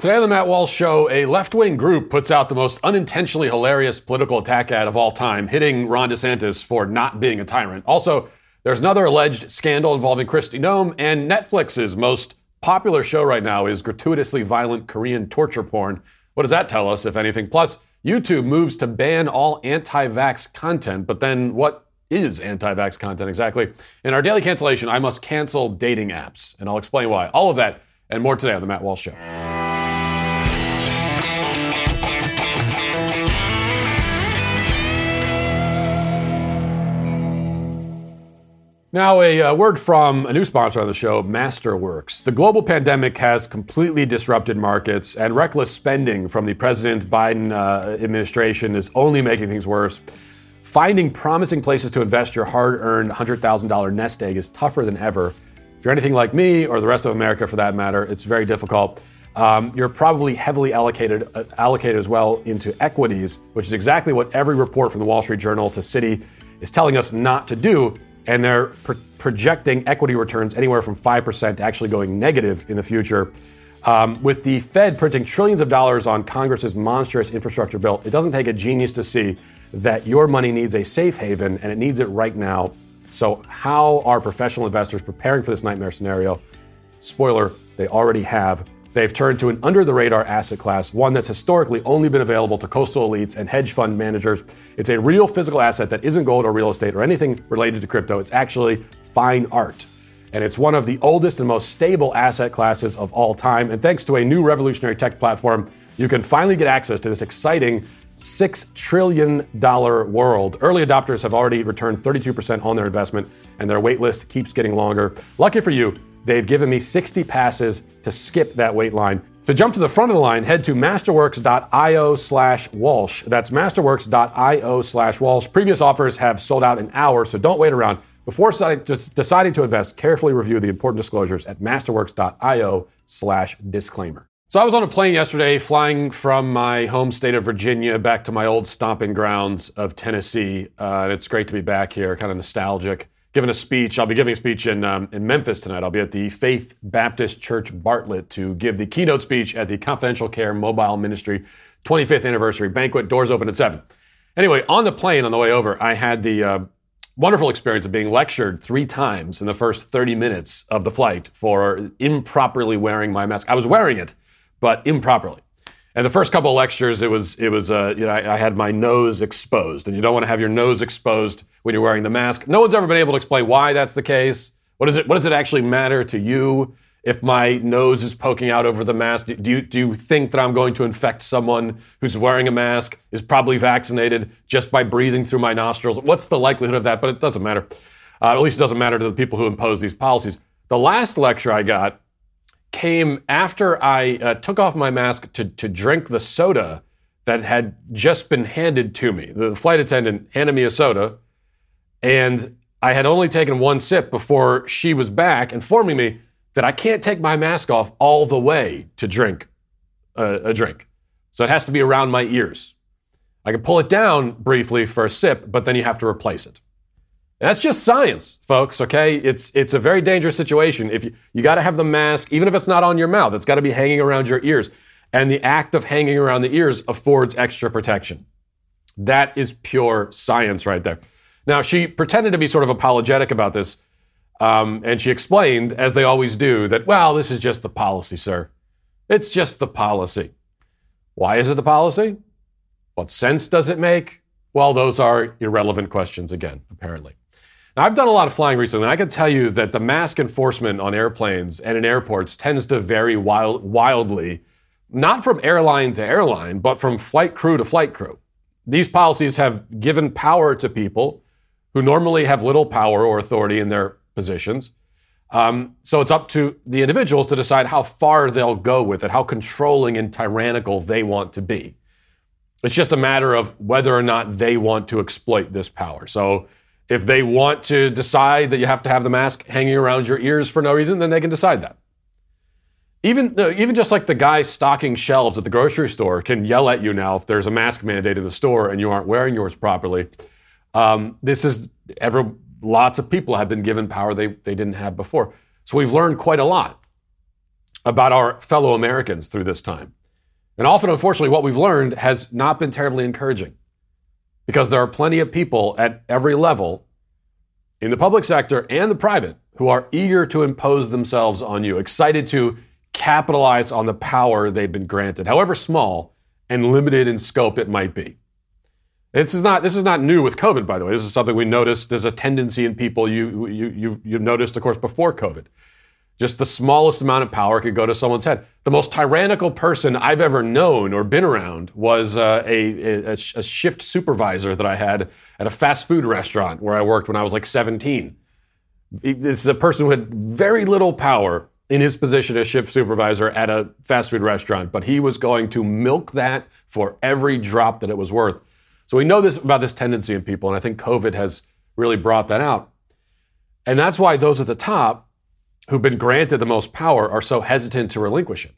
Today on the Matt Walsh Show, a left wing group puts out the most unintentionally hilarious political attack ad of all time, hitting Ron DeSantis for not being a tyrant. Also, there's another alleged scandal involving Kristi Noem, and Netflix's most popular show right now is gratuitously violent Korean torture porn. What does that tell us, if anything? Plus, YouTube moves to ban all anti vax content, but then what is anti vax content exactly? In our daily cancellation, I must cancel dating apps, and I'll explain why. All of that and more today on The Matt Walsh Show. Now, a uh, word from a new sponsor on the show, Masterworks. The global pandemic has completely disrupted markets, and reckless spending from the President Biden uh, administration is only making things worse. Finding promising places to invest your hard earned $100,000 nest egg is tougher than ever. If you're anything like me, or the rest of America for that matter, it's very difficult. Um, you're probably heavily allocated, uh, allocated as well into equities, which is exactly what every report from the Wall Street Journal to Citi is telling us not to do and they're pro- projecting equity returns anywhere from 5% to actually going negative in the future. Um, with the Fed printing trillions of dollars on Congress's monstrous infrastructure bill, it doesn't take a genius to see that your money needs a safe haven and it needs it right now. So, how are professional investors preparing for this nightmare scenario? Spoiler, they already have. They've turned to an under the radar asset class, one that's historically only been available to coastal elites and hedge fund managers. It's a real physical asset that isn't gold or real estate or anything related to crypto. It's actually fine art. And it's one of the oldest and most stable asset classes of all time. And thanks to a new revolutionary tech platform, you can finally get access to this exciting $6 trillion world. Early adopters have already returned 32% on their investment, and their wait list keeps getting longer. Lucky for you, They've given me 60 passes to skip that wait line. To jump to the front of the line, head to masterworks.io slash Walsh. That's masterworks.io slash Walsh. Previous offers have sold out in hours, so don't wait around. Before deciding to invest, carefully review the important disclosures at masterworks.io slash disclaimer. So I was on a plane yesterday flying from my home state of Virginia back to my old stomping grounds of Tennessee. Uh, and it's great to be back here, kind of nostalgic giving a speech. I'll be giving a speech in, um, in Memphis tonight. I'll be at the Faith Baptist Church Bartlett to give the keynote speech at the Confidential Care Mobile Ministry 25th anniversary banquet. Doors open at 7. Anyway, on the plane on the way over, I had the uh, wonderful experience of being lectured three times in the first 30 minutes of the flight for improperly wearing my mask. I was wearing it, but improperly. And the first couple of lectures, it was, it was, uh, you know, I, I, had my nose exposed, and you don't want to have your nose exposed when you're wearing the mask. No one's ever been able to explain why that's the case. What does it, what does it actually matter to you if my nose is poking out over the mask? Do you, do you think that I'm going to infect someone who's wearing a mask, is probably vaccinated just by breathing through my nostrils? What's the likelihood of that? But it doesn't matter. Uh, at least it doesn't matter to the people who impose these policies. The last lecture I got came after I uh, took off my mask to, to drink the soda that had just been handed to me. The flight attendant handed me a soda, and I had only taken one sip before she was back informing me that I can't take my mask off all the way to drink a, a drink. So it has to be around my ears. I can pull it down briefly for a sip, but then you have to replace it. That's just science, folks, okay? It's, it's a very dangerous situation. If you, you got to have the mask, even if it's not on your mouth, it's got to be hanging around your ears. And the act of hanging around the ears affords extra protection. That is pure science right there. Now, she pretended to be sort of apologetic about this. Um, and she explained, as they always do, that, well, this is just the policy, sir. It's just the policy. Why is it the policy? What sense does it make? Well, those are irrelevant questions again, apparently. I've done a lot of flying recently, and I can tell you that the mask enforcement on airplanes and in airports tends to vary wild, wildly, not from airline to airline, but from flight crew to flight crew. These policies have given power to people who normally have little power or authority in their positions. Um, so it's up to the individuals to decide how far they'll go with it, how controlling and tyrannical they want to be. It's just a matter of whether or not they want to exploit this power. So if they want to decide that you have to have the mask hanging around your ears for no reason, then they can decide that. Even, even just like the guy stocking shelves at the grocery store can yell at you now if there's a mask mandate in the store and you aren't wearing yours properly. Um, this is ever lots of people have been given power they, they didn't have before. So we've learned quite a lot. about our fellow Americans through this time. And often, unfortunately, what we've learned has not been terribly encouraging because there are plenty of people at every level in the public sector and the private who are eager to impose themselves on you, excited to capitalize on the power they've been granted, however small and limited in scope it might be. This is not this is not new with COVID, by the way. This is something we noticed. There's a tendency in people you you you you've noticed, of course, before COVID. Just the smallest amount of power could go to someone's head. The most tyrannical person I've ever known or been around was uh, a, a, a shift supervisor that I had at a fast food restaurant where I worked when I was like 17. This is a person who had very little power in his position as shift supervisor at a fast food restaurant, but he was going to milk that for every drop that it was worth. So we know this about this tendency in people, and I think COVID has really brought that out. And that's why those at the top who've been granted the most power are so hesitant to relinquish it.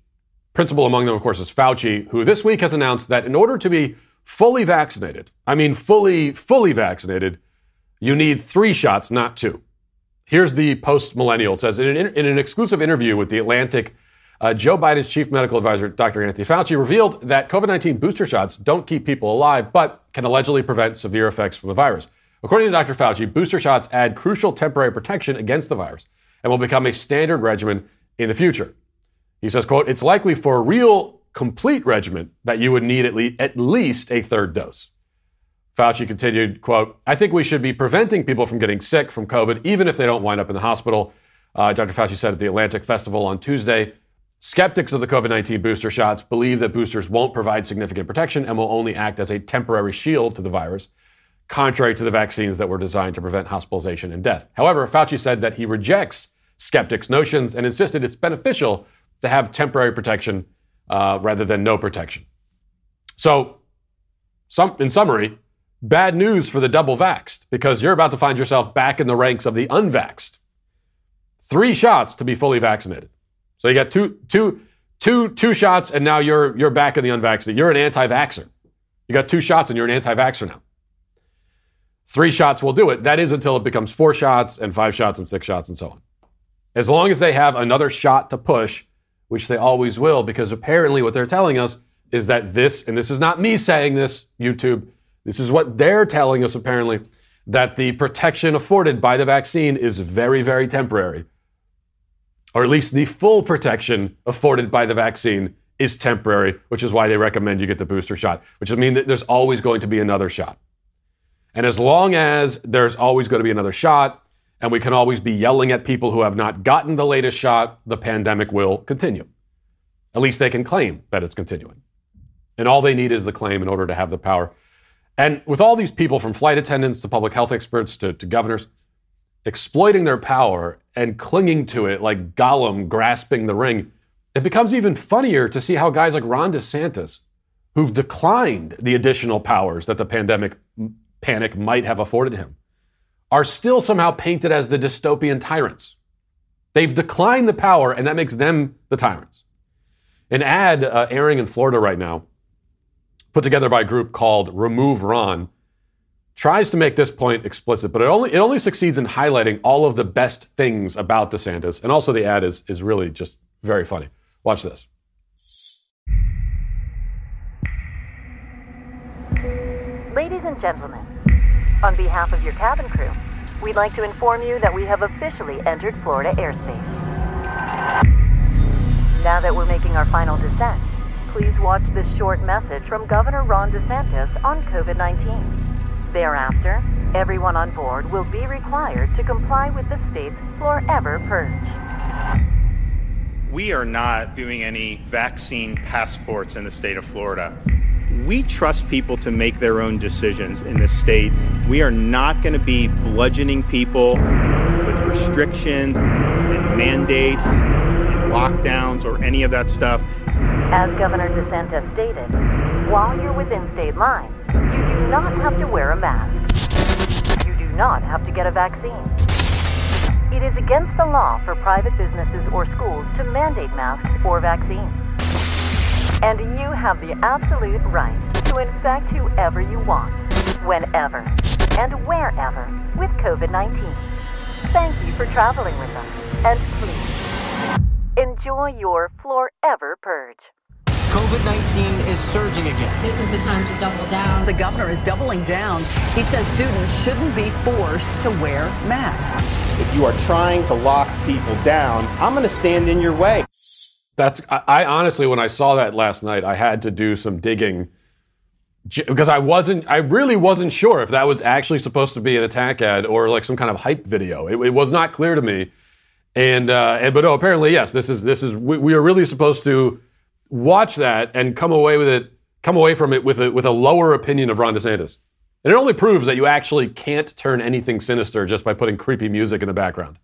Principal among them, of course, is Fauci, who this week has announced that in order to be fully vaccinated, I mean fully, fully vaccinated, you need three shots, not two. Here's the post millennial says in an, in an, exclusive interview with The Atlantic, uh, Joe Biden's chief medical advisor, Dr. Anthony Fauci, revealed that COVID 19 booster shots don't keep people alive, but can allegedly prevent severe effects from the virus. According to Dr. Fauci, booster shots add crucial temporary protection against the virus and will become a standard regimen in the future. He says, quote, it's likely for a real complete regimen that you would need at, le- at least a third dose. Fauci continued, quote, I think we should be preventing people from getting sick from COVID, even if they don't wind up in the hospital. Uh, Dr. Fauci said at the Atlantic Festival on Tuesday, skeptics of the COVID 19 booster shots believe that boosters won't provide significant protection and will only act as a temporary shield to the virus contrary to the vaccines that were designed to prevent hospitalization and death. However, Fauci said that he rejects skeptics' notions and insisted it's beneficial to have temporary protection uh, rather than no protection. So, some, in summary, bad news for the double vaxxed because you're about to find yourself back in the ranks of the unvaxxed. Three shots to be fully vaccinated. So you got two, two, two, two shots, and now you're you're back in the unvaccinated. You're an anti-vaxxer. You got two shots, and you're an anti-vaxxer now. Three shots will do it. That is until it becomes four shots and five shots and six shots and so on. As long as they have another shot to push, which they always will, because apparently what they're telling us is that this, and this is not me saying this, YouTube, this is what they're telling us apparently, that the protection afforded by the vaccine is very, very temporary. Or at least the full protection afforded by the vaccine is temporary, which is why they recommend you get the booster shot, which would mean that there's always going to be another shot. And as long as there's always going to be another shot, and we can always be yelling at people who have not gotten the latest shot, the pandemic will continue. At least they can claim that it's continuing. And all they need is the claim in order to have the power. And with all these people, from flight attendants to public health experts to, to governors, exploiting their power and clinging to it like Gollum grasping the ring, it becomes even funnier to see how guys like Ron DeSantis, who've declined the additional powers that the pandemic panic might have afforded him, are still somehow painted as the dystopian tyrants. They've declined the power, and that makes them the tyrants. An ad uh, airing in Florida right now, put together by a group called Remove Ron, tries to make this point explicit, but it only, it only succeeds in highlighting all of the best things about DeSantis. And also, the ad is, is really just very funny. Watch this. Ladies and gentlemen, on behalf of your cabin crew, we'd like to inform you that we have officially entered Florida airspace. Now that we're making our final descent, please watch this short message from Governor Ron DeSantis on COVID 19. Thereafter, everyone on board will be required to comply with the state's forever purge. We are not doing any vaccine passports in the state of Florida we trust people to make their own decisions in this state. We are not going to be bludgeoning people with restrictions and mandates and lockdowns or any of that stuff. As Governor DeSantis stated, while you're within state lines, you do not have to wear a mask. You do not have to get a vaccine. It is against the law for private businesses or schools to mandate masks or vaccines. And you have the absolute right to infect whoever you want, whenever, and wherever with COVID 19. Thank you for traveling with us, and please Enjoy your Forever Purge. COVID 19 is surging again. This is the time to double down. The governor is doubling down. He says students shouldn't be forced to wear masks. If you are trying to lock people down, I'm going to stand in your way. That's I, I honestly, when I saw that last night, I had to do some digging because I wasn't, I really wasn't sure if that was actually supposed to be an attack ad or like some kind of hype video. It, it was not clear to me. And uh, and but no, apparently yes, this is this is we, we are really supposed to watch that and come away with it, come away from it with a with a lower opinion of Ron DeSantis. And it only proves that you actually can't turn anything sinister just by putting creepy music in the background.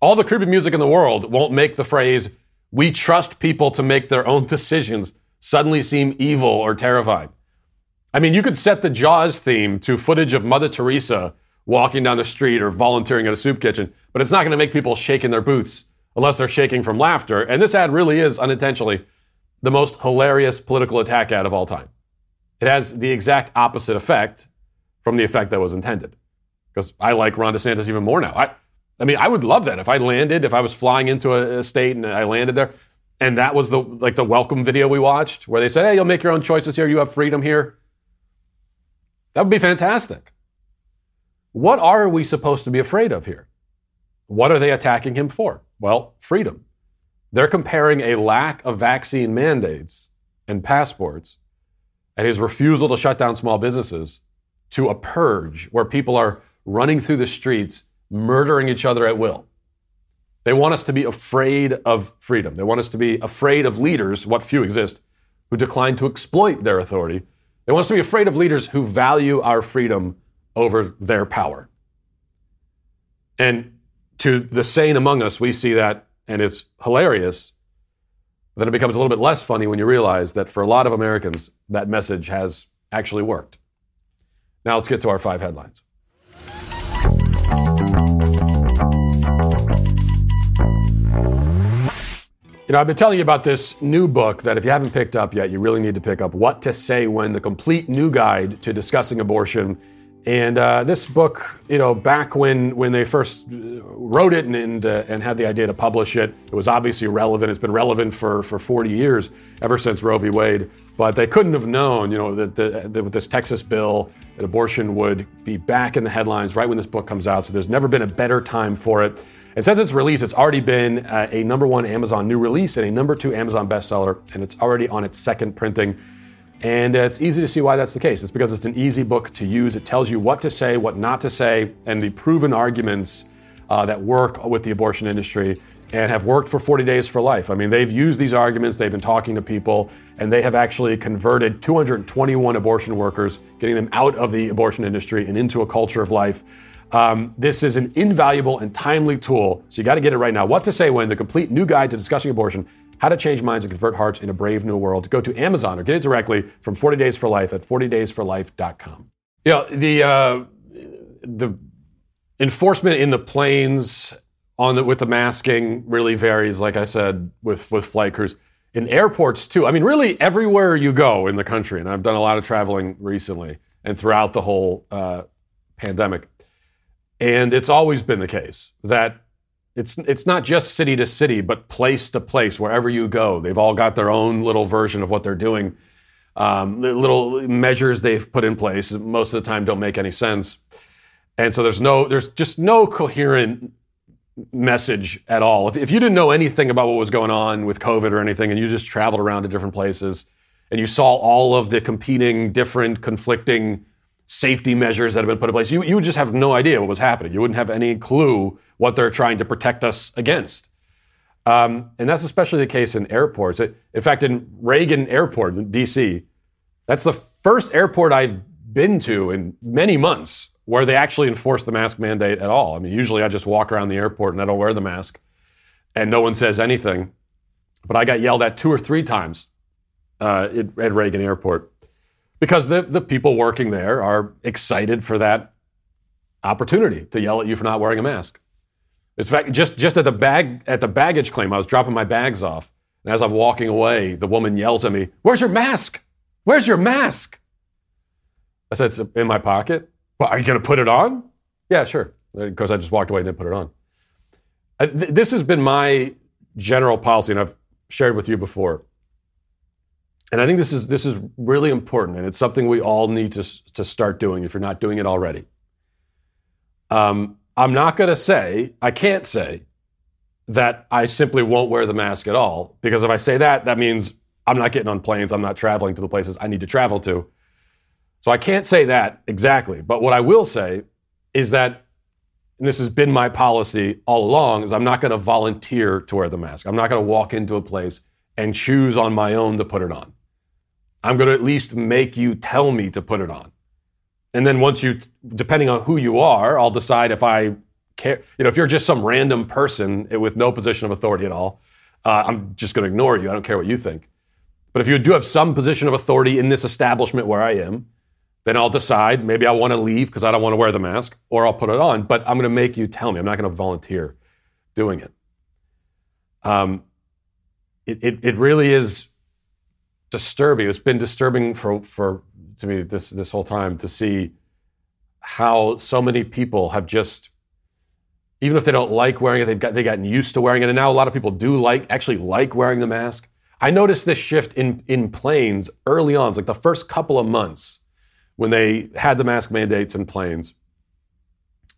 All the creepy music in the world won't make the phrase "we trust people to make their own decisions" suddenly seem evil or terrifying. I mean, you could set the Jaws theme to footage of Mother Teresa walking down the street or volunteering at a soup kitchen, but it's not going to make people shake in their boots unless they're shaking from laughter. And this ad really is unintentionally the most hilarious political attack ad of all time. It has the exact opposite effect from the effect that was intended. Because I like Ron DeSantis even more now. I, I mean, I would love that if I landed, if I was flying into a, a state and I landed there, and that was the like the welcome video we watched, where they said, "Hey, you'll make your own choices here. You have freedom here." That would be fantastic. What are we supposed to be afraid of here? What are they attacking him for? Well, freedom. They're comparing a lack of vaccine mandates and passports and his refusal to shut down small businesses to a purge where people are running through the streets, murdering each other at will. They want us to be afraid of freedom. They want us to be afraid of leaders, what few exist, who decline to exploit their authority. They want us to be afraid of leaders who value our freedom over their power. And to the sane among us, we see that, and it's hilarious. Then it becomes a little bit less funny when you realize that for a lot of Americans, that message has actually worked. Now let's get to our five headlines. You know, I've been telling you about this new book that if you haven't picked up yet, you really need to pick up What to Say When, the complete new guide to discussing abortion. And uh, this book, you know, back when, when they first wrote it and, and, uh, and had the idea to publish it, it was obviously relevant. It's been relevant for, for 40 years, ever since Roe v. Wade. But they couldn't have known, you know, that, that, that with this Texas bill, that abortion would be back in the headlines right when this book comes out. So there's never been a better time for it. And since its release, it's already been uh, a number one Amazon new release and a number two Amazon bestseller, and it's already on its second printing. And uh, it's easy to see why that's the case. It's because it's an easy book to use. It tells you what to say, what not to say, and the proven arguments uh, that work with the abortion industry and have worked for 40 Days for Life. I mean, they've used these arguments, they've been talking to people, and they have actually converted 221 abortion workers, getting them out of the abortion industry and into a culture of life. Um, this is an invaluable and timely tool, so you got to get it right now. What to say when the complete new guide to discussing abortion, how to change minds and convert hearts in a brave new world. Go to Amazon or get it directly from 40 Days for Life at 40daysforlife.com. You know, the, uh, the enforcement in the planes on the, with the masking really varies, like I said, with, with flight crews. In airports, too. I mean, really everywhere you go in the country, and I've done a lot of traveling recently and throughout the whole uh, pandemic and it's always been the case that it's it's not just city to city, but place to place, wherever you go. They've all got their own little version of what they're doing. Um, little measures they've put in place most of the time don't make any sense, and so there's no there's just no coherent message at all. If, if you didn't know anything about what was going on with COVID or anything, and you just traveled around to different places, and you saw all of the competing, different, conflicting safety measures that have been put in place, you, you would just have no idea what was happening. You wouldn't have any clue what they're trying to protect us against. Um, and that's especially the case in airports. It, in fact, in Reagan Airport in DC, that's the first airport I've been to in many months where they actually enforce the mask mandate at all. I mean, usually I just walk around the airport and I don't wear the mask and no one says anything. But I got yelled at two or three times uh, at Reagan Airport because the, the people working there are excited for that opportunity to yell at you for not wearing a mask. In fact, just, just at the bag at the baggage claim, I was dropping my bags off, and as I'm walking away, the woman yells at me, "Where's your mask? Where's your mask?" I said, "It's in my pocket." Well, are you going to put it on? Yeah, sure. Because I just walked away and didn't put it on. This has been my general policy, and I've shared with you before. And I think this is this is really important, and it's something we all need to to start doing if you're not doing it already. Um, I'm not going to say, I can't say that I simply won't wear the mask at all, because if I say that, that means I'm not getting on planes, I'm not traveling to the places I need to travel to. So I can't say that exactly. But what I will say is that, and this has been my policy all along, is I'm not going to volunteer to wear the mask. I'm not going to walk into a place and choose on my own to put it on. I'm going to at least make you tell me to put it on. And then once you, depending on who you are, I'll decide if I care. You know, if you're just some random person with no position of authority at all, uh, I'm just going to ignore you. I don't care what you think. But if you do have some position of authority in this establishment where I am, then I'll decide maybe I want to leave because I don't want to wear the mask, or I'll put it on. But I'm going to make you tell me. I'm not going to volunteer doing it. Um, it, it, it really is disturbing. It's been disturbing for, for to me this this whole time to see how so many people have just even if they don't like wearing it, they've got they gotten used to wearing it, and now a lot of people do like actually like wearing the mask. I noticed this shift in in planes early on, it's like the first couple of months when they had the mask mandates in planes,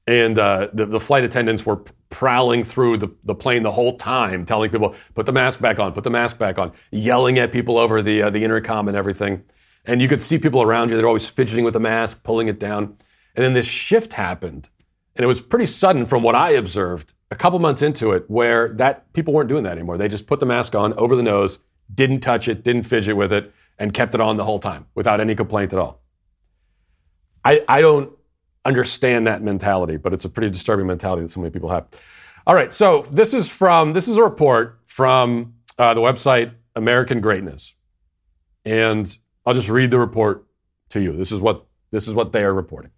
and uh, the, the flight attendants were prowling through the, the plane the whole time, telling people, "Put the mask back on, put the mask back on," yelling at people over the uh, the intercom and everything. And you could see people around you; they're always fidgeting with the mask, pulling it down. And then this shift happened, and it was pretty sudden from what I observed a couple months into it, where that people weren't doing that anymore. They just put the mask on over the nose, didn't touch it, didn't fidget with it, and kept it on the whole time without any complaint at all. I, I don't understand that mentality, but it's a pretty disturbing mentality that so many people have. All right, so this is from this is a report from uh, the website American Greatness, and I'll just read the report to you. This is what this is what they are reporting.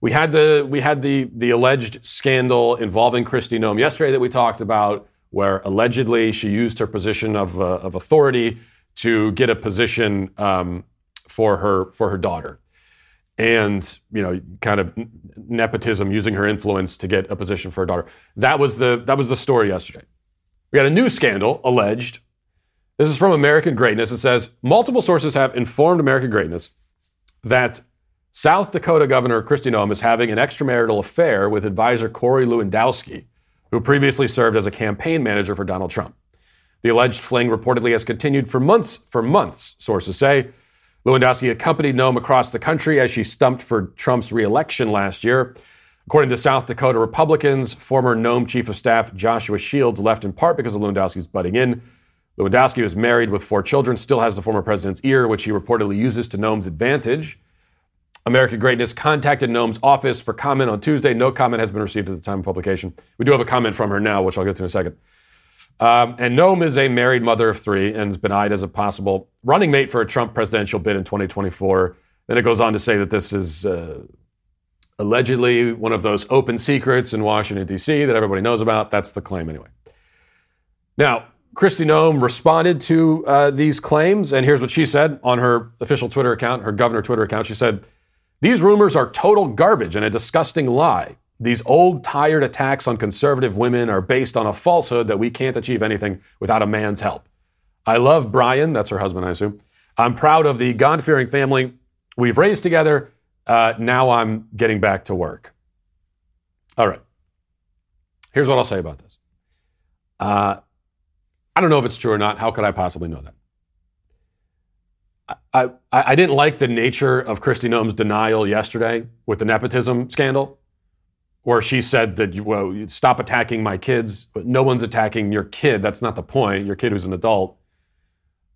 We had the we had the the alleged scandal involving Kristi Noem yesterday that we talked about, where allegedly she used her position of uh, of authority to get a position um, for her for her daughter and you know kind of nepotism using her influence to get a position for her daughter. That was the that was the story yesterday. We got a new scandal alleged. This is from american greatness. It says multiple sources have informed american greatness that south dakota governor kristi noem is having an extramarital affair with advisor corey lewandowski who previously served as a campaign manager for donald trump. The alleged fling reportedly has continued for months for months sources say Lewandowski accompanied Noem across the country as she stumped for Trump's reelection last year. According to South Dakota Republicans, former Noem Chief of Staff Joshua Shields left in part because of Lewandowski's butting in. Lewandowski was married with four children, still has the former president's ear, which he reportedly uses to Noem's advantage. American Greatness contacted Noem's office for comment on Tuesday. No comment has been received at the time of publication. We do have a comment from her now, which I'll get to in a second. Um, and Noem is a married mother of three and has been eyed as a possible running mate for a Trump presidential bid in 2024. Then it goes on to say that this is uh, allegedly one of those open secrets in Washington, D.C. that everybody knows about. That's the claim, anyway. Now, Kristi Noem responded to uh, these claims, and here's what she said on her official Twitter account, her governor Twitter account. She said, These rumors are total garbage and a disgusting lie. These old, tired attacks on conservative women are based on a falsehood that we can't achieve anything without a man's help. I love Brian, that's her husband, I assume. I'm proud of the God fearing family we've raised together. Uh, now I'm getting back to work. All right. Here's what I'll say about this. Uh, I don't know if it's true or not. How could I possibly know that? I, I, I didn't like the nature of Kristi Noem's denial yesterday with the nepotism scandal where she said that you, well, stop attacking my kids. But no one's attacking your kid. That's not the point. Your kid who's an adult.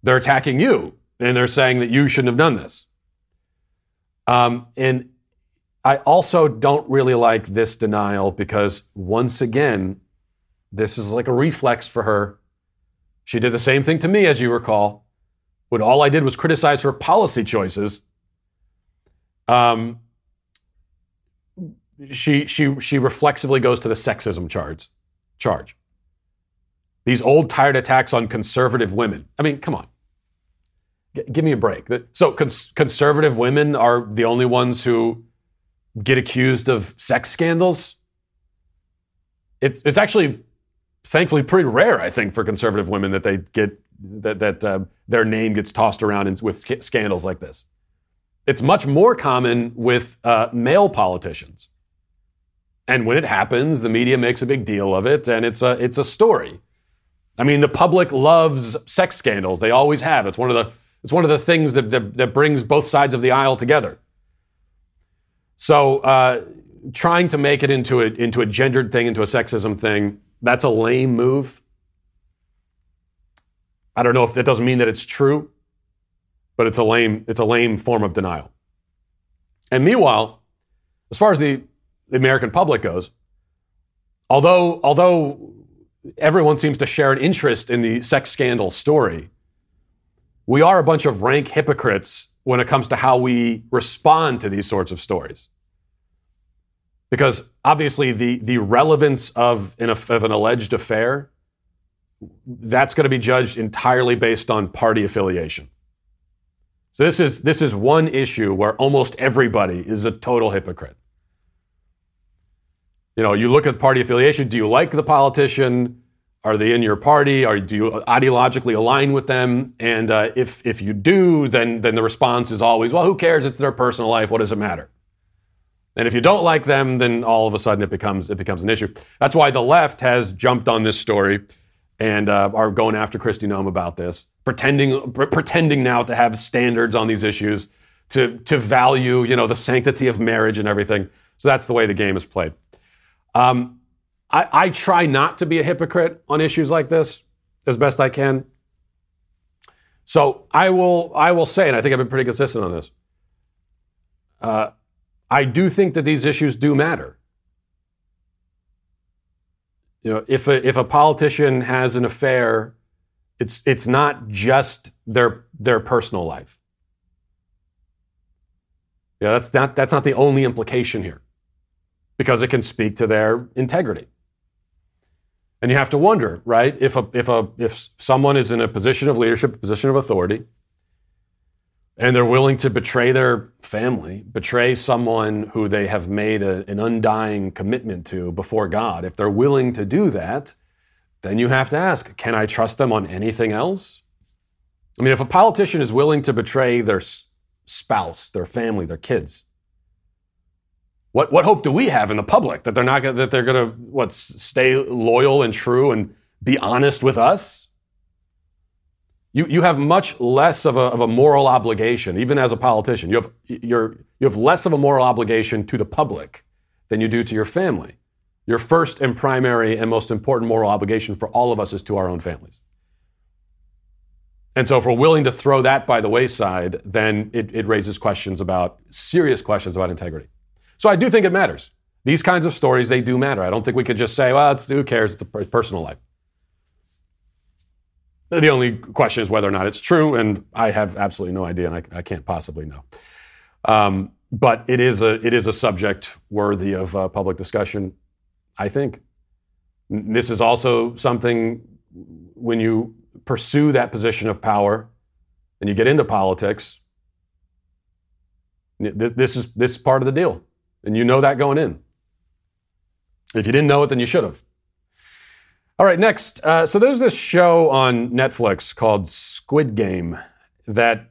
They're attacking you, and they're saying that you shouldn't have done this. Um, and I also don't really like this denial because once again, this is like a reflex for her. She did the same thing to me, as you recall, when all I did was criticize her policy choices. Um, she she she reflexively goes to the sexism charge. Charge. These old tired attacks on conservative women. I mean, come on. G- give me a break. So cons- conservative women are the only ones who get accused of sex scandals. It's it's actually thankfully pretty rare, I think, for conservative women that they get that that uh, their name gets tossed around in, with scandals like this. It's much more common with uh, male politicians. And when it happens, the media makes a big deal of it, and it's a it's a story. I mean, the public loves sex scandals; they always have. It's one of the it's one of the things that that, that brings both sides of the aisle together. So, uh, trying to make it into a into a gendered thing, into a sexism thing, that's a lame move. I don't know if that doesn't mean that it's true, but it's a lame it's a lame form of denial. And meanwhile, as far as the the American public goes. Although, although everyone seems to share an interest in the sex scandal story, we are a bunch of rank hypocrites when it comes to how we respond to these sorts of stories. Because obviously, the, the relevance of an, of an alleged affair, that's going to be judged entirely based on party affiliation. So this is, this is one issue where almost everybody is a total hypocrite. You know, you look at party affiliation. Do you like the politician? Are they in your party? Are do you ideologically align with them? And uh, if if you do, then then the response is always, well, who cares? It's their personal life. What does it matter? And if you don't like them, then all of a sudden it becomes it becomes an issue. That's why the left has jumped on this story and uh, are going after Kristi Noem about this, pretending pretending now to have standards on these issues, to to value you know the sanctity of marriage and everything. So that's the way the game is played. Um, I, I try not to be a hypocrite on issues like this as best I can. So I will I will say, and I think I've been pretty consistent on this. Uh, I do think that these issues do matter. You know, if a, if a politician has an affair, it's it's not just their their personal life. Yeah, that's not that's not the only implication here because it can speak to their integrity. And you have to wonder, right? If a, if a, if someone is in a position of leadership, a position of authority, and they're willing to betray their family, betray someone who they have made a, an undying commitment to before God, if they're willing to do that, then you have to ask, can I trust them on anything else? I mean, if a politician is willing to betray their spouse, their family, their kids, what, what hope do we have in the public that they're not gonna, that they're going to what stay loyal and true and be honest with us? You, you have much less of a, of a moral obligation, even as a politician. You have, you're, you have less of a moral obligation to the public than you do to your family. Your first and primary and most important moral obligation for all of us is to our own families. And so, if we're willing to throw that by the wayside, then it, it raises questions about serious questions about integrity. So I do think it matters. These kinds of stories, they do matter. I don't think we could just say, well, it's, who cares? It's a personal life. The only question is whether or not it's true, and I have absolutely no idea, and I, I can't possibly know. Um, but it is a it is a subject worthy of uh, public discussion. I think this is also something when you pursue that position of power and you get into politics. This, this is this is part of the deal. And you know that going in. If you didn't know it, then you should have. All right, next. Uh, so there's this show on Netflix called Squid Game that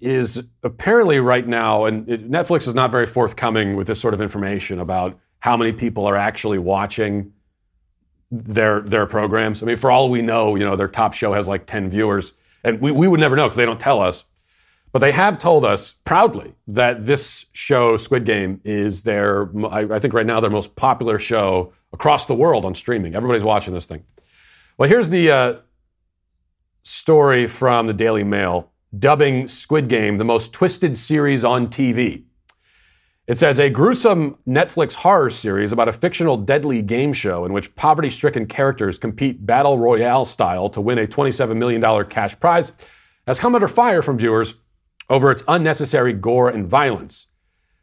is apparently right now, and it, Netflix is not very forthcoming with this sort of information about how many people are actually watching their their programs. I mean, for all we know, you know, their top show has like 10 viewers, and we, we would never know because they don't tell us. But they have told us proudly that this show, Squid Game, is their, I think right now, their most popular show across the world on streaming. Everybody's watching this thing. Well, here's the uh, story from the Daily Mail dubbing Squid Game the most twisted series on TV. It says a gruesome Netflix horror series about a fictional deadly game show in which poverty stricken characters compete battle royale style to win a $27 million cash prize has come under fire from viewers over its unnecessary gore and violence.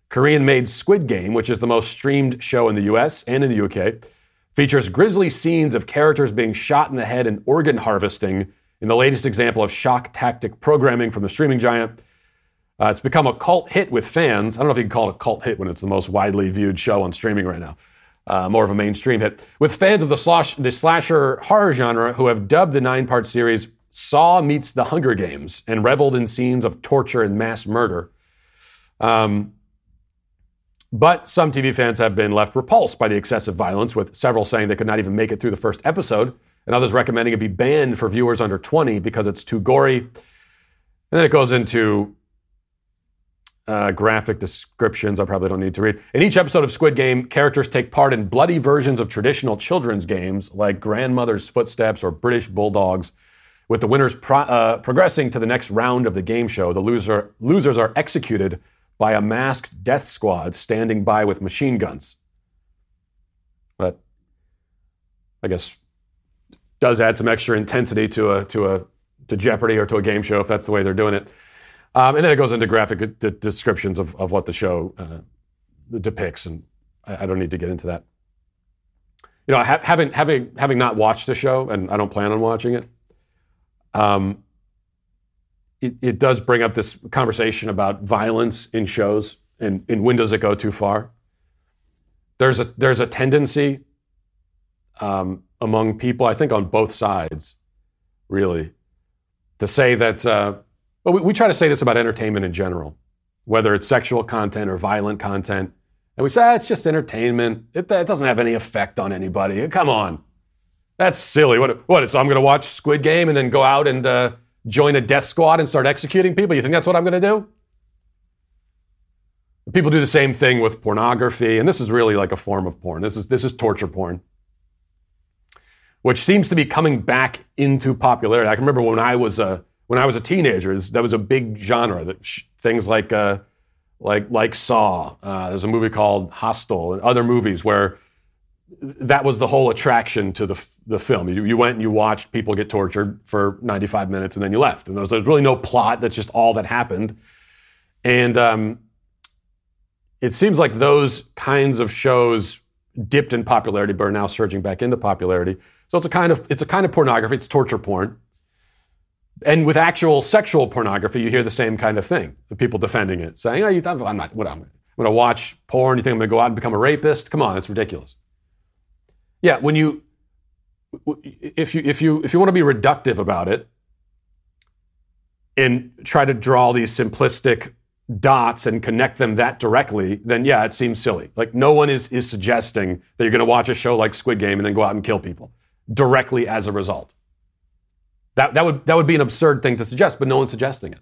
Korean made Squid Game, which is the most streamed show in the US and in the UK, features grisly scenes of characters being shot in the head and organ harvesting in the latest example of shock tactic programming from the streaming giant. Uh, it's become a cult hit with fans. I don't know if you can call it a cult hit when it's the most widely viewed show on streaming right now. uh, more of a mainstream hit. With fans of the, slosh, the slasher horror genre who have dubbed the nine part series Saw Meets the Hunger Games and reveled in scenes of torture and mass murder. Um, but some TV fans have been left repulsed by the excessive violence, with several saying they could not even make it through the first episode, and others recommending it be banned for viewers under 20 because it's too gory. And then it goes into uh, graphic descriptions I probably don't need to read. In each episode of Squid Game, characters take part in bloody versions of traditional children's games like Grandmother's Footsteps or British Bulldogs. With the winners pro- uh, progressing to the next round of the game show, the loser, losers are executed by a masked death squad standing by with machine guns. But I guess does add some extra intensity to a to a to Jeopardy or to a game show if that's the way they're doing it. Um, and then it goes into graphic descriptions of, of what the show uh, depicts, and I, I, don't need to get into that. You know, ha- having having having not watched the show, and I don't plan on watching it. Um, it, it does bring up this conversation about violence in shows and, and when does it go too far. There's a there's a tendency um, among people, I think, on both sides, really, to say that. Uh, we, we try to say this about entertainment in general, whether it's sexual content or violent content, and we say ah, it's just entertainment. It, it doesn't have any effect on anybody. Come on, that's silly. What? What? So I'm going to watch Squid Game and then go out and uh, join a death squad and start executing people? You think that's what I'm going to do? People do the same thing with pornography, and this is really like a form of porn. This is this is torture porn, which seems to be coming back into popularity. I can remember when I was a when I was a teenager, that was a big genre. That sh- things like uh, like like Saw. Uh, there's a movie called Hostel, and other movies where that was the whole attraction to the, the film. You, you, went and you watched people get tortured for 95 minutes and then you left. And there was, there was really no plot. That's just all that happened. And um, it seems like those kinds of shows dipped in popularity, but are now surging back into popularity. So it's a kind of it's a kind of pornography. It's torture porn. And with actual sexual pornography, you hear the same kind of thing. The people defending it, saying, "Oh, you I'm not. What I'm, I'm going to watch porn. You think I'm going to go out and become a rapist? Come on, it's ridiculous." Yeah, when you if you if you if you want to be reductive about it and try to draw these simplistic dots and connect them that directly, then yeah, it seems silly. Like no one is is suggesting that you're going to watch a show like Squid Game and then go out and kill people directly as a result. That that would that would be an absurd thing to suggest, but no one's suggesting it.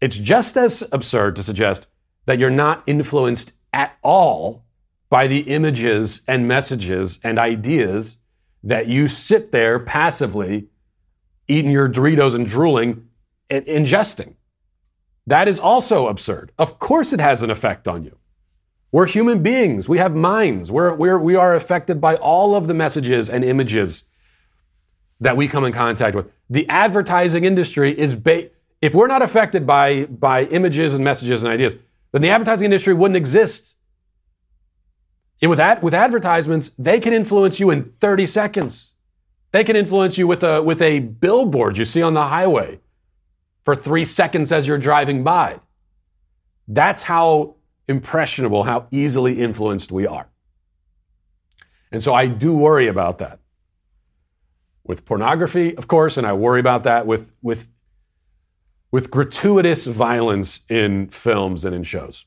It's just as absurd to suggest that you're not influenced at all by the images and messages and ideas that you sit there passively eating your Doritos and drooling and ingesting. That is also absurd. Of course, it has an effect on you. We're human beings. We have minds. We're, we're, we are affected by all of the messages and images that we come in contact with. The advertising industry is, ba- if we're not affected by, by images and messages and ideas, then the advertising industry wouldn't exist. And with, ad, with advertisements, they can influence you in 30 seconds. They can influence you with a, with a billboard you see on the highway for three seconds as you're driving by. That's how impressionable, how easily influenced we are. And so I do worry about that. With pornography, of course, and I worry about that with, with, with gratuitous violence in films and in shows.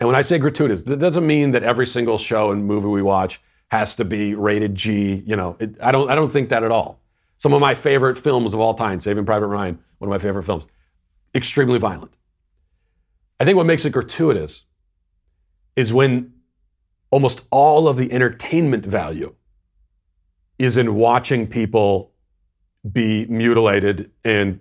And when I say gratuitous, that doesn't mean that every single show and movie we watch has to be rated G. You know, it, I don't. I don't think that at all. Some of my favorite films of all time, Saving Private Ryan, one of my favorite films, extremely violent. I think what makes it gratuitous is when almost all of the entertainment value is in watching people be mutilated and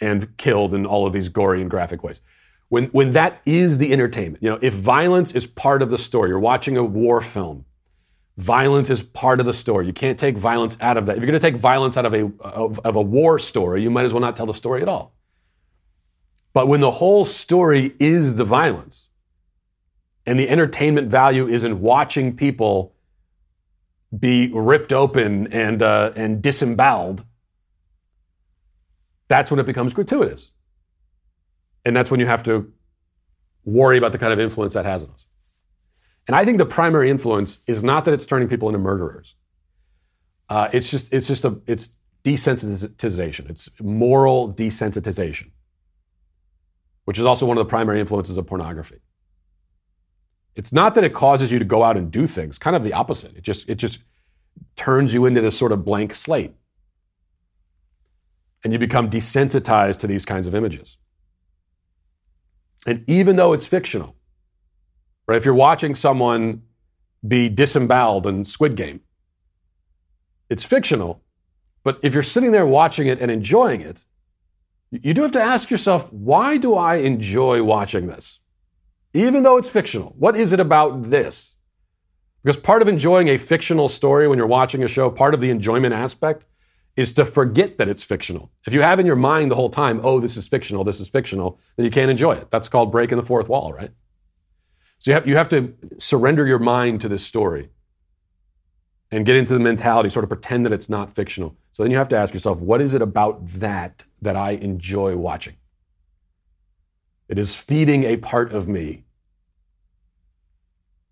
and killed in all of these gory and graphic ways when, when that is the entertainment, you know, if violence is part of the story, you're watching a war film, violence is part of the story. You can't take violence out of that. If you're going to take violence out of a, of, of a war story, you might as well not tell the story at all. But when the whole story is the violence, and the entertainment value is in watching people be ripped open and, uh, and disemboweled, that's when it becomes gratuitous. And that's when you have to worry about the kind of influence that has on us. And I think the primary influence is not that it's turning people into murderers. Uh, it's just it's just a it's desensitization. It's moral desensitization, which is also one of the primary influences of pornography. It's not that it causes you to go out and do things. Kind of the opposite. It just it just turns you into this sort of blank slate, and you become desensitized to these kinds of images. And even though it's fictional, right? If you're watching someone be disemboweled in Squid Game, it's fictional, but if you're sitting there watching it and enjoying it, you do have to ask yourself, why do I enjoy watching this? Even though it's fictional, what is it about this? Because part of enjoying a fictional story when you're watching a show, part of the enjoyment aspect is to forget that it's fictional. If you have in your mind the whole time, oh, this is fictional, this is fictional, then you can't enjoy it. That's called breaking the fourth wall, right? So you have, you have to surrender your mind to this story and get into the mentality, sort of pretend that it's not fictional. So then you have to ask yourself, what is it about that that I enjoy watching? It is feeding a part of me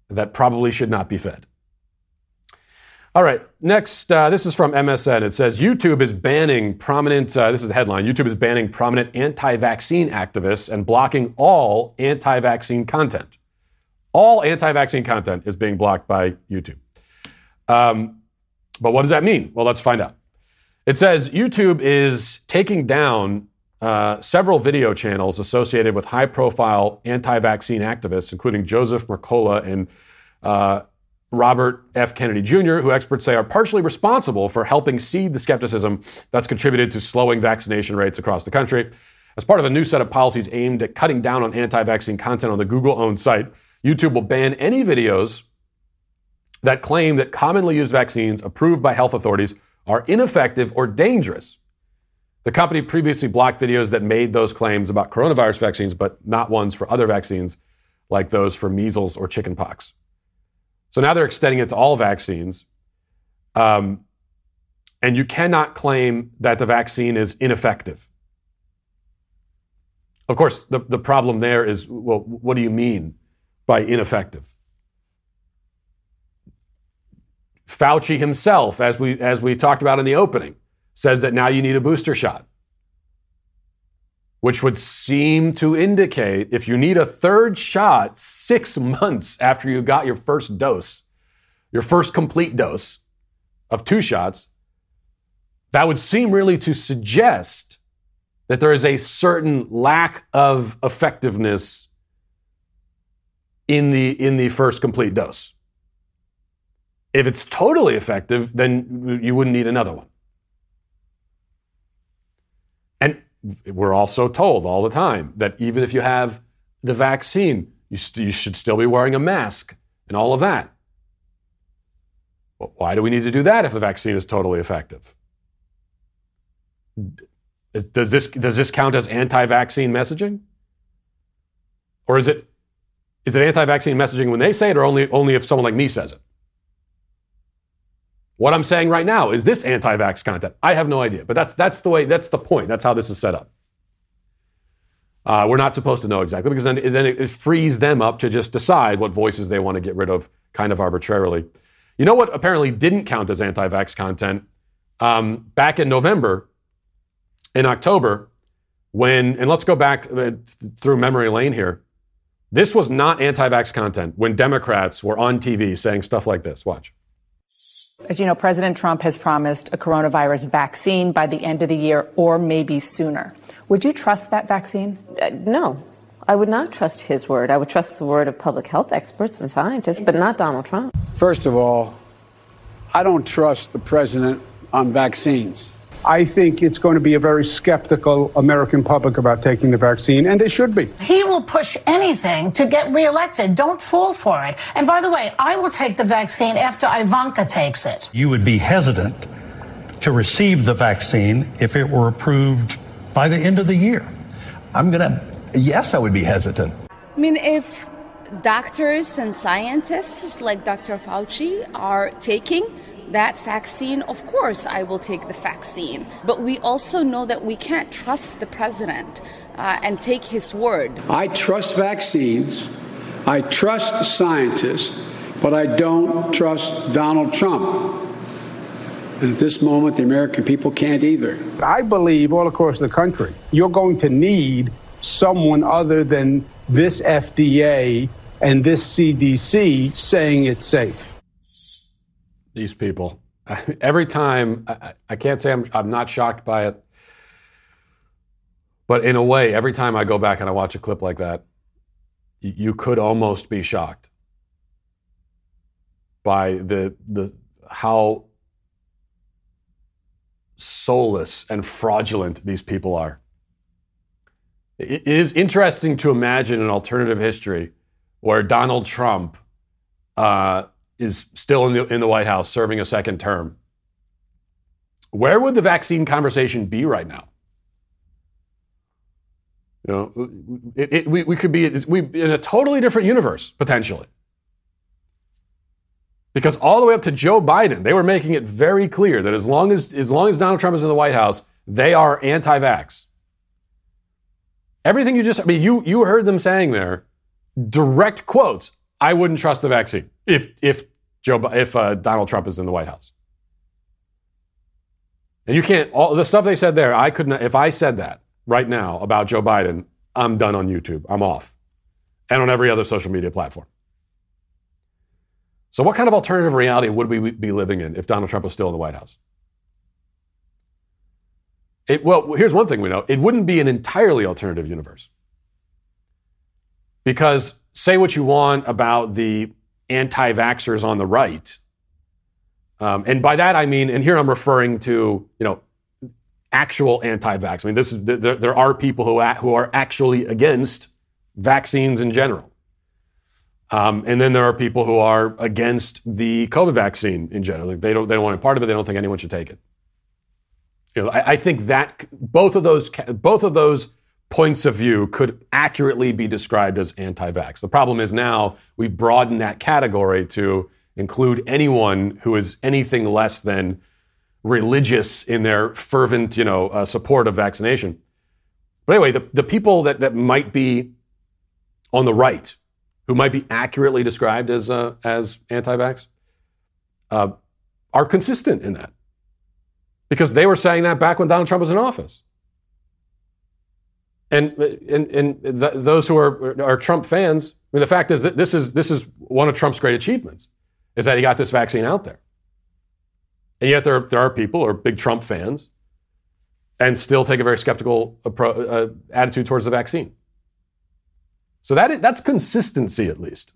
that probably should not be fed. All right, next, uh, this is from MSN. It says YouTube is banning prominent, uh, this is the headline YouTube is banning prominent anti vaccine activists and blocking all anti vaccine content. All anti vaccine content is being blocked by YouTube. Um, but what does that mean? Well, let's find out. It says YouTube is taking down uh, several video channels associated with high profile anti vaccine activists, including Joseph Mercola and uh, Robert F. Kennedy Jr., who experts say are partially responsible for helping seed the skepticism that's contributed to slowing vaccination rates across the country. As part of a new set of policies aimed at cutting down on anti vaccine content on the Google owned site, YouTube will ban any videos that claim that commonly used vaccines approved by health authorities are ineffective or dangerous. The company previously blocked videos that made those claims about coronavirus vaccines, but not ones for other vaccines like those for measles or chickenpox. So now they're extending it to all vaccines. Um, and you cannot claim that the vaccine is ineffective. Of course, the, the problem there is well, what do you mean by ineffective? Fauci himself, as we, as we talked about in the opening, says that now you need a booster shot which would seem to indicate if you need a third shot six months after you got your first dose, your first complete dose of two shots, that would seem really to suggest that there is a certain lack of effectiveness in the, in the first complete dose. If it's totally effective, then you wouldn't need another one. We're also told all the time that even if you have the vaccine, you, st- you should still be wearing a mask and all of that. Why do we need to do that if a vaccine is totally effective? Is, does, this, does this count as anti vaccine messaging? Or is it, is it anti vaccine messaging when they say it, or only, only if someone like me says it? What I'm saying right now is this anti-vax content. I have no idea, but that's that's the way. That's the point. That's how this is set up. Uh, we're not supposed to know exactly because then, then it, frees them up to just decide what voices they want to get rid of, kind of arbitrarily. You know what apparently didn't count as anti-vax content um, back in November, in October, when and let's go back uh, through memory lane here. This was not anti-vax content when Democrats were on TV saying stuff like this. Watch. As you know, President Trump has promised a coronavirus vaccine by the end of the year or maybe sooner. Would you trust that vaccine? Uh, no. I would not trust his word. I would trust the word of public health experts and scientists, but not Donald Trump. First of all, I don't trust the president on vaccines. I think it's going to be a very skeptical American public about taking the vaccine, and they should be. He will push anything to get reelected. Don't fall for it. And by the way, I will take the vaccine after Ivanka takes it. You would be hesitant to receive the vaccine if it were approved by the end of the year. I'm going to, yes, I would be hesitant. I mean, if doctors and scientists like Dr. Fauci are taking that vaccine, of course, I will take the vaccine. But we also know that we can't trust the president uh, and take his word. I trust vaccines I trust scientists, but I don't trust Donald Trump. And at this moment, the American people can't either. I believe all across the country, you're going to need someone other than this FDA and this CDC saying it's safe. These people. Every time, I, I can't say I'm, I'm not shocked by it, but in a way, every time I go back and I watch a clip like that, you, could almost be shocked by the the how soulless and fraudulent these people are. It is interesting to imagine an alternative history where Donald Trump uh, is still in the, in the White House serving a second term. Where would the vaccine conversation be right now? You know, it, it, we, we could be we, in a totally different universe, potentially. Because all the way up to Joe Biden, they were making it very clear that as long as, as long as Donald Trump is in the White House, they are anti-vax. Everything you just, I mean, you, you heard them saying there, direct quotes, I wouldn't trust the vaccine if, if Joe, if uh, Donald Trump is in the White House. And you can't, all the stuff they said there, I couldn't, if I said that right now about Joe Biden, I'm done on YouTube. I'm off. And on every other social media platform. So, what kind of alternative reality would we be living in if Donald Trump was still in the White House? It, well, here's one thing we know it wouldn't be an entirely alternative universe. Because, say what you want about the anti vaxxers on the right. Um, and by that I mean, and here I'm referring to, you know, actual anti-vax. I mean, this is there, there are people who who are actually against vaccines in general. Um, and then there are people who are against the COVID vaccine in general. They don't, they don't want a part of it. They don't think anyone should take it. You know, I, I think that both of those, both of those points of view could accurately be described as anti-vax. The problem is now we've broadened that category to include anyone who is anything less than religious in their fervent, you know, uh, support of vaccination. But anyway, the, the people that, that might be on the right, who might be accurately described as, uh, as anti-vax, uh, are consistent in that. Because they were saying that back when Donald Trump was in office. And, and, and th- those who are, are Trump fans, I mean, the fact is that this is, this is one of Trump's great achievements, is that he got this vaccine out there. And yet there, there are people who are big Trump fans and still take a very skeptical appro- uh, attitude towards the vaccine. So that is, that's consistency, at least.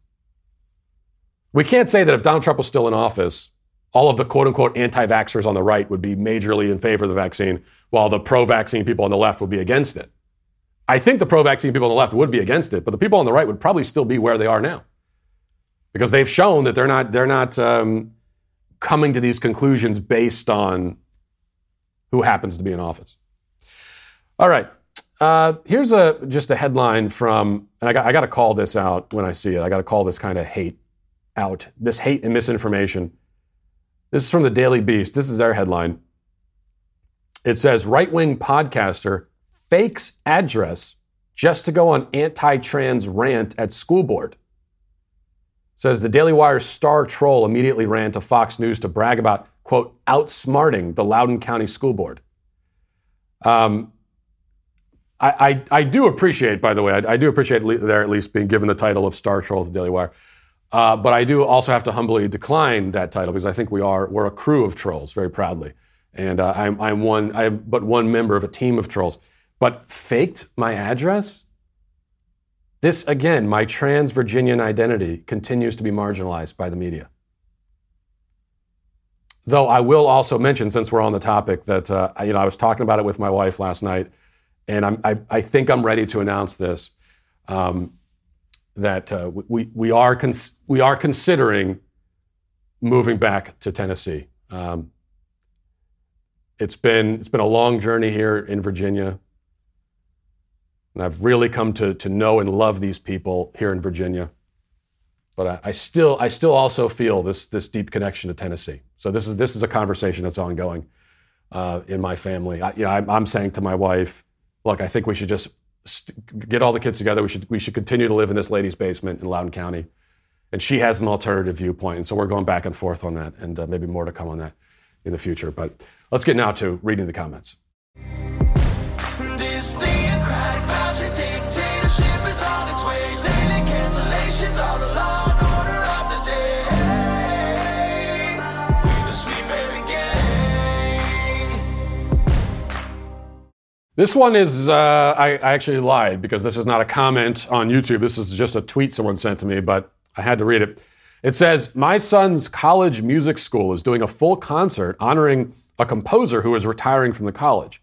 We can't say that if Donald Trump was still in office, all of the quote unquote anti vaxxers on the right would be majorly in favor of the vaccine, while the pro vaccine people on the left would be against it. I think the pro vaccine people on the left would be against it, but the people on the right would probably still be where they are now. Because they've shown that they're not, they're not um, coming to these conclusions based on who happens to be in office. All right. Uh, here's a just a headline from, and I got, I got to call this out when I see it. I got to call this kind of hate out, this hate and misinformation. This is from the Daily Beast. This is their headline. It says right wing podcaster fakes address just to go on anti trans rant at school board. Says the Daily Wire's star troll immediately ran to Fox News to brag about, quote, outsmarting the Loudoun County School Board. Um, I, I, I, do appreciate, by the way, I, I do appreciate le- there at least being given the title of Star Troll at the Daily Wire. Uh, but I do also have to humbly decline that title because I think we are we're a crew of trolls very proudly, and uh, I'm I'm one I am but one member of a team of trolls. But faked my address. This again, my trans Virginian identity continues to be marginalized by the media. Though I will also mention, since we're on the topic, that uh, you know I was talking about it with my wife last night and I'm, I, I think I'm ready to announce this um, that uh, we, we, are cons- we are considering moving back to Tennessee. Um, it's been it's been a long journey here in Virginia, and I've really come to to know and love these people here in Virginia. But I, I still I still also feel this this deep connection to Tennessee. So this is this is a conversation that's ongoing uh, in my family. I, you know, I'm, I'm saying to my wife, look, I think we should just st- get all the kids together. We should we should continue to live in this lady's basement in Loudoun County, and she has an alternative viewpoint. And so we're going back and forth on that, and uh, maybe more to come on that in the future. But let's get now to reading the comments. This one is, uh, I, I actually lied because this is not a comment on YouTube. This is just a tweet someone sent to me, but I had to read it. It says, My son's college music school is doing a full concert honoring a composer who is retiring from the college.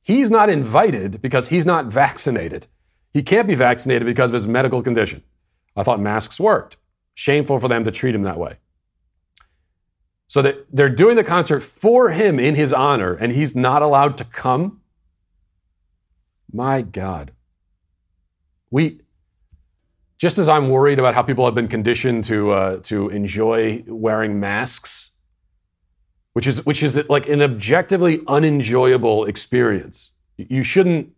He's not invited because he's not vaccinated. He can't be vaccinated because of his medical condition. I thought masks worked. Shameful for them to treat him that way. So that they're doing the concert for him in his honor, and he's not allowed to come. My God. We, just as I'm worried about how people have been conditioned to, uh, to enjoy wearing masks, which is, which is like an objectively unenjoyable experience. You shouldn't,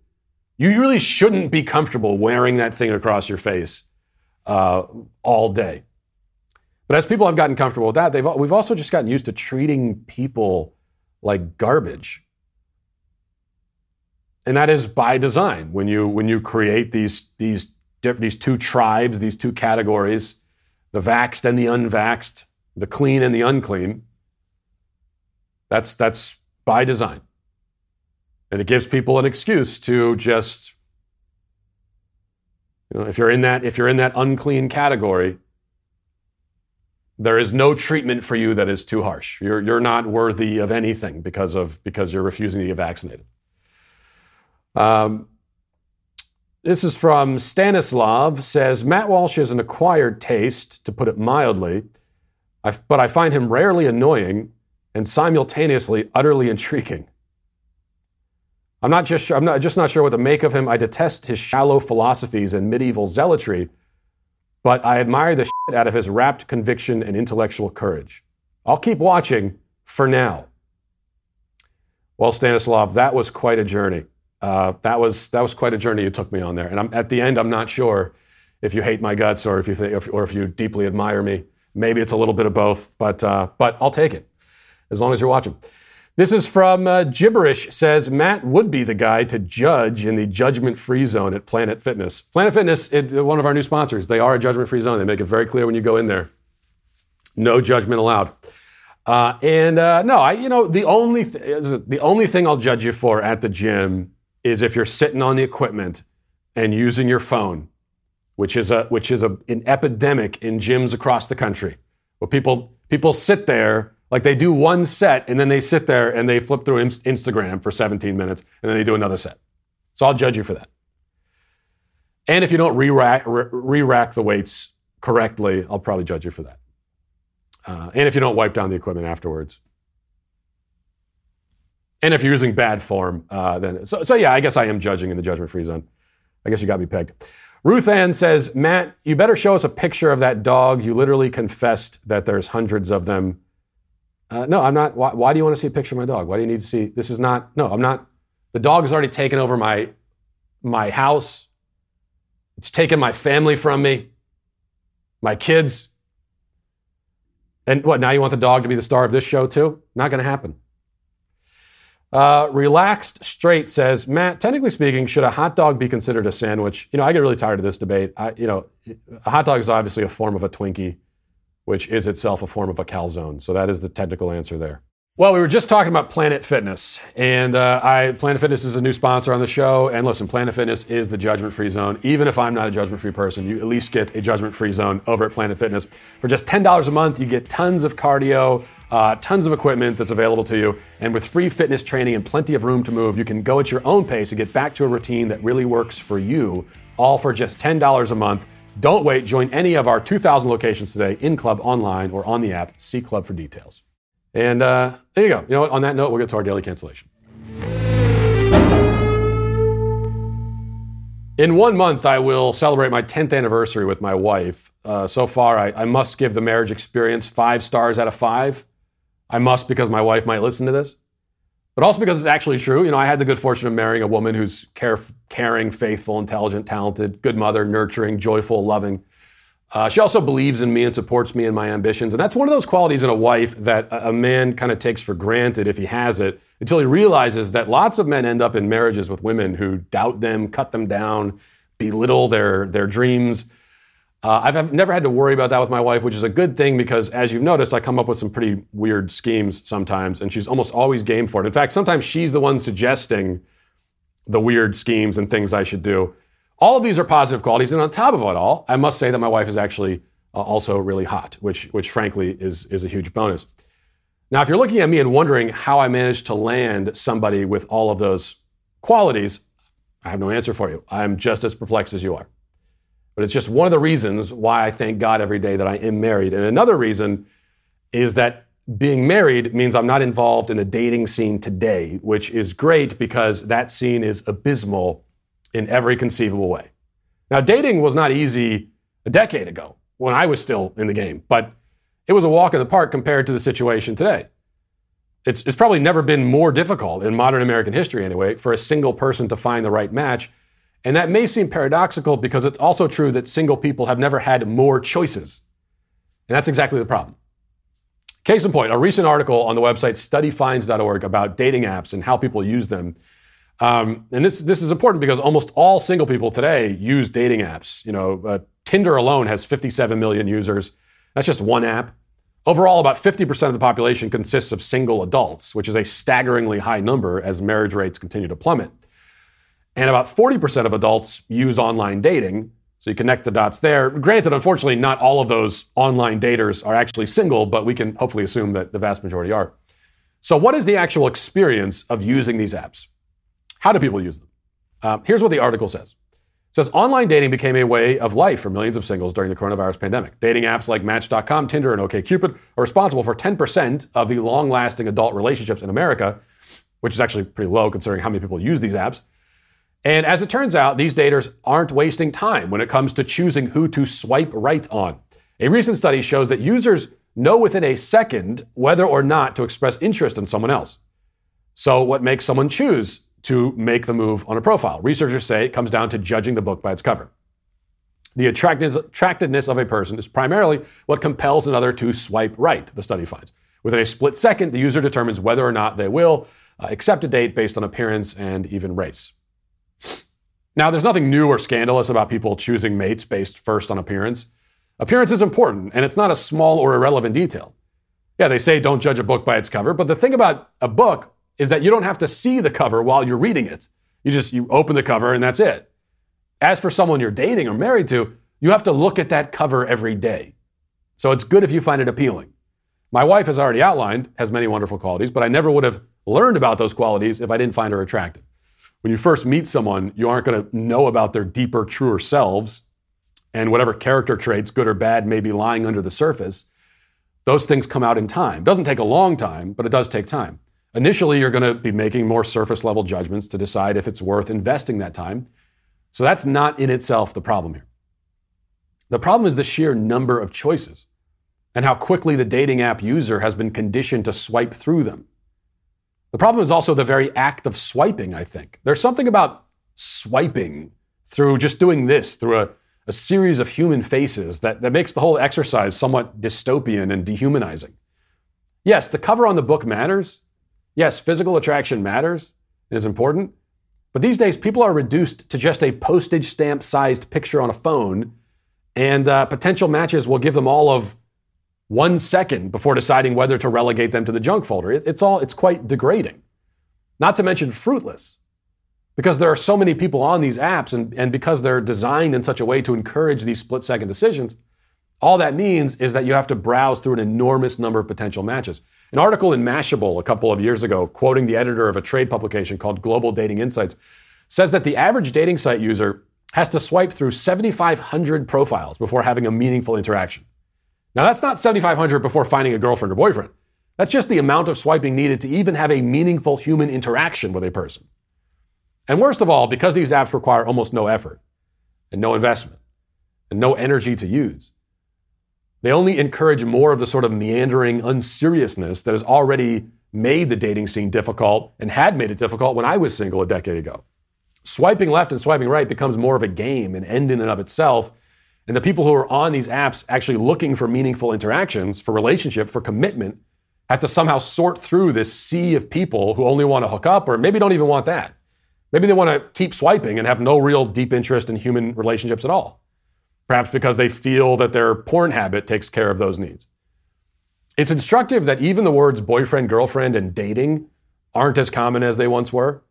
you really shouldn't be comfortable wearing that thing across your face uh, all day. But as people have gotten comfortable with that, they've, we've also just gotten used to treating people like garbage and that is by design. When you when you create these these these two tribes, these two categories, the vaxxed and the unvaxxed, the clean and the unclean. That's that's by design, and it gives people an excuse to just, you know, if you're in that if you're in that unclean category, there is no treatment for you that is too harsh. You're you're not worthy of anything because of because you're refusing to get vaccinated. Um, this is from Stanislav. Says Matt Walsh is an acquired taste, to put it mildly, but I find him rarely annoying and simultaneously utterly intriguing. I'm not just sure, I'm not just not sure what to make of him. I detest his shallow philosophies and medieval zealotry, but I admire the shit out of his rapt conviction and intellectual courage. I'll keep watching for now. Well, Stanislav, that was quite a journey. Uh, that was that was quite a journey you took me on there. And I'm, at the end, I'm not sure if you hate my guts or if you think, or if you deeply admire me. Maybe it's a little bit of both, but uh, but I'll take it as long as you're watching. This is from uh, Gibberish. Says Matt would be the guy to judge in the judgment-free zone at Planet Fitness. Planet Fitness, it, one of our new sponsors. They are a judgment-free zone. They make it very clear when you go in there. No judgment allowed. Uh, and uh, no, I, you know, the only th- the only thing I'll judge you for at the gym is if you're sitting on the equipment and using your phone, which is a which is a, an epidemic in gyms across the country, where people people sit there like they do one set and then they sit there and they flip through Instagram for 17 minutes and then they do another set. So I'll judge you for that. And if you don't re-rack, re-rack the weights correctly, I'll probably judge you for that. Uh, and if you don't wipe down the equipment afterwards. And if you're using bad form, uh, then so, so yeah, I guess I am judging in the judgment free zone. I guess you got me pegged. Ruth Ann says, Matt, you better show us a picture of that dog. You literally confessed that there's hundreds of them. Uh, no, I'm not. Why, why, do you want to see a picture of my dog? Why do you need to see? This is not. No, I'm not. The dog has already taken over my my house. It's taken my family from me, my kids. And what? Now you want the dog to be the star of this show too? Not going to happen. Uh, Relaxed Straight says, Matt, technically speaking, should a hot dog be considered a sandwich? You know, I get really tired of this debate. I, you know, a hot dog is obviously a form of a Twinkie, which is itself a form of a calzone. So that is the technical answer there. Well, we were just talking about Planet Fitness, and uh, I Planet Fitness is a new sponsor on the show. And listen, Planet Fitness is the judgment-free zone. Even if I'm not a judgment-free person, you at least get a judgment-free zone over at Planet Fitness for just ten dollars a month. You get tons of cardio uh, tons of equipment that's available to you. And with free fitness training and plenty of room to move, you can go at your own pace and get back to a routine that really works for you, all for just $10 a month. Don't wait. Join any of our 2,000 locations today in club, online, or on the app. See Club for details. And uh, there you go. You know what? On that note, we'll get to our daily cancellation. In one month, I will celebrate my 10th anniversary with my wife. Uh, so far, I, I must give the marriage experience five stars out of five. I must because my wife might listen to this. but also because it's actually true. You know, I had the good fortune of marrying a woman who's care, caring, faithful, intelligent, talented, good mother, nurturing, joyful, loving. Uh, she also believes in me and supports me in my ambitions. And that's one of those qualities in a wife that a, a man kind of takes for granted if he has it until he realizes that lots of men end up in marriages with women who doubt them, cut them down, belittle their, their dreams. Uh, I've, I've never had to worry about that with my wife, which is a good thing because, as you've noticed, I come up with some pretty weird schemes sometimes, and she's almost always game for it. In fact, sometimes she's the one suggesting the weird schemes and things I should do. All of these are positive qualities, and on top of it all, I must say that my wife is actually uh, also really hot, which, which frankly is, is a huge bonus. Now, if you're looking at me and wondering how I managed to land somebody with all of those qualities, I have no answer for you. I'm just as perplexed as you are. But it's just one of the reasons why I thank God every day that I am married. And another reason is that being married means I'm not involved in a dating scene today, which is great because that scene is abysmal in every conceivable way. Now, dating was not easy a decade ago when I was still in the game, but it was a walk in the park compared to the situation today. It's, it's probably never been more difficult in modern American history, anyway, for a single person to find the right match. And that may seem paradoxical because it's also true that single people have never had more choices. And that's exactly the problem. Case in point, a recent article on the website studyfinds.org about dating apps and how people use them um, and this this is important because almost all single people today use dating apps. You know, uh, Tinder alone has 57 million users. That's just one app. Overall, about 50% of the population consists of single adults, which is a staggeringly high number as marriage rates continue to plummet. And about 40% of adults use online dating. So you connect the dots there. Granted, unfortunately, not all of those online daters are actually single, but we can hopefully assume that the vast majority are. So, what is the actual experience of using these apps? How do people use them? Uh, here's what the article says. It says online dating became a way of life for millions of singles during the coronavirus pandemic. Dating apps like Match.com, Tinder, and OkCupid are responsible for 10% of the long-lasting adult relationships in America, which is actually pretty low considering how many people use these apps. And as it turns out, these daters aren't wasting time when it comes to choosing who to swipe right on. A recent study shows that users know within a second whether or not to express interest in someone else. So, what makes someone choose to make the move on a profile. Researchers say it comes down to judging the book by its cover. The attractiveness of a person is primarily what compels another to swipe right, the study finds. Within a split second, the user determines whether or not they will uh, accept a date based on appearance and even race. Now, there's nothing new or scandalous about people choosing mates based first on appearance. Appearance is important, and it's not a small or irrelevant detail. Yeah, they say don't judge a book by its cover, but the thing about a book is that you don't have to see the cover while you're reading it. You just you open the cover and that's it. As for someone you're dating or married to, you have to look at that cover every day. So it's good if you find it appealing. My wife has already outlined has many wonderful qualities, but I never would have learned about those qualities if I didn't find her attractive. When you first meet someone, you aren't going to know about their deeper, truer selves and whatever character traits, good or bad, may be lying under the surface. Those things come out in time. It doesn't take a long time, but it does take time. Initially, you're going to be making more surface level judgments to decide if it's worth investing that time. So that's not in itself the problem here. The problem is the sheer number of choices and how quickly the dating app user has been conditioned to swipe through them. The problem is also the very act of swiping, I think. There's something about swiping through just doing this, through a, a series of human faces, that, that makes the whole exercise somewhat dystopian and dehumanizing. Yes, the cover on the book matters, Yes, physical attraction matters, is important, but these days people are reduced to just a postage stamp sized picture on a phone, and uh, potential matches will give them all of one second before deciding whether to relegate them to the junk folder. It, it's all, it's quite degrading. Not to mention fruitless, because there are so many people on these apps, and, and because they're designed in such a way to encourage these split second decisions, all that means is that you have to browse through an enormous number of potential matches. An article in Mashable a couple of years ago, quoting the editor of a trade publication called Global Dating Insights, says that the average dating site user has to swipe through 7,500 profiles before having a meaningful interaction. Now, that's not 7,500 before finding a girlfriend or boyfriend. That's just the amount of swiping needed to even have a meaningful human interaction with a person. And worst of all, because these apps require almost no effort and no investment and no energy to use, they only encourage more of the sort of meandering unseriousness that has already made the dating scene difficult and had made it difficult when I was single a decade ago. Swiping left and swiping right becomes more of a game, an end in and of itself. And the people who are on these apps actually looking for meaningful interactions, for relationship, for commitment, have to somehow sort through this sea of people who only want to hook up or maybe don't even want that. Maybe they want to keep swiping and have no real deep interest in human relationships at all. Perhaps because they feel that their porn habit takes care of those needs. It's instructive that even the words boyfriend, girlfriend, and dating aren't as common as they once were.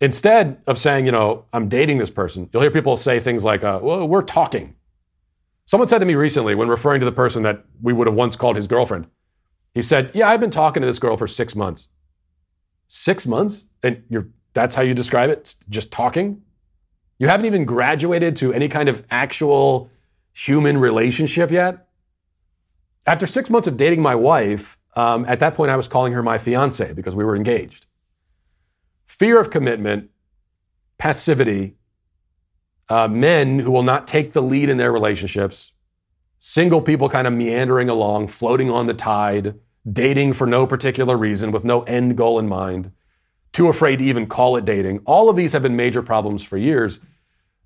Instead of saying, you know, I'm dating this person, you'll hear people say things like, uh, well, we're talking. Someone said to me recently, when referring to the person that we would have once called his girlfriend, he said, Yeah, I've been talking to this girl for six months. Six months? And you're, that's how you describe it? Just talking? You haven't even graduated to any kind of actual human relationship yet? After six months of dating my wife, um, at that point I was calling her my fiance because we were engaged. Fear of commitment, passivity, uh, men who will not take the lead in their relationships, single people kind of meandering along, floating on the tide, dating for no particular reason with no end goal in mind, too afraid to even call it dating. All of these have been major problems for years.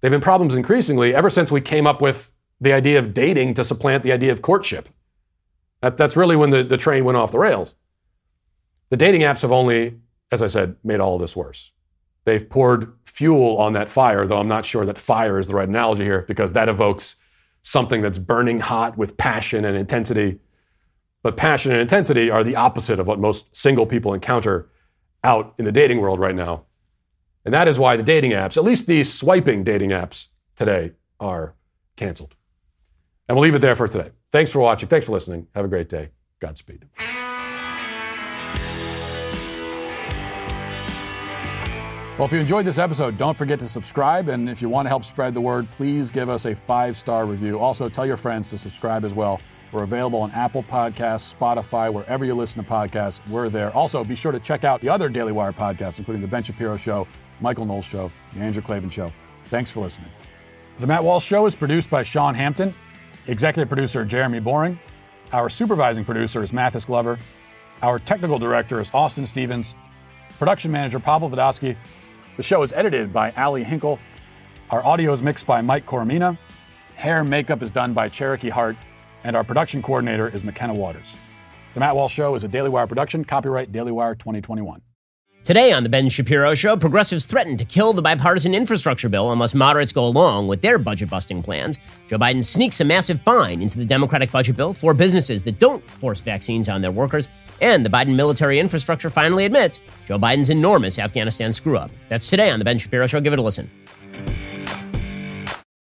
They've been problems increasingly ever since we came up with the idea of dating to supplant the idea of courtship. That, that's really when the, the train went off the rails. The dating apps have only, as I said, made all this worse. They've poured fuel on that fire, though I'm not sure that fire is the right analogy here because that evokes something that's burning hot with passion and intensity. But passion and intensity are the opposite of what most single people encounter out in the dating world right now. And that is why the dating apps, at least the swiping dating apps today, are canceled. And we'll leave it there for today. Thanks for watching. Thanks for listening. Have a great day. Godspeed. Well, if you enjoyed this episode, don't forget to subscribe. And if you want to help spread the word, please give us a five star review. Also, tell your friends to subscribe as well. We're available on Apple Podcasts, Spotify, wherever you listen to podcasts. We're there. Also, be sure to check out the other Daily Wire podcasts, including The Ben Shapiro Show, Michael Knowles Show, The Andrew Klavan Show. Thanks for listening. The Matt Walsh Show is produced by Sean Hampton, executive producer Jeremy Boring. Our supervising producer is Mathis Glover. Our technical director is Austin Stevens. Production manager Pavel Vodosky. The show is edited by Ali Hinkle. Our audio is mixed by Mike Coromina. Hair and makeup is done by Cherokee Hart. And our production coordinator is McKenna Waters. The Matt Walsh Show is a Daily Wire production, copyright Daily Wire 2021. Today on The Ben Shapiro Show, progressives threaten to kill the bipartisan infrastructure bill unless moderates go along with their budget busting plans. Joe Biden sneaks a massive fine into the Democratic budget bill for businesses that don't force vaccines on their workers. And the Biden military infrastructure finally admits Joe Biden's enormous Afghanistan screw up. That's today on The Ben Shapiro Show. Give it a listen.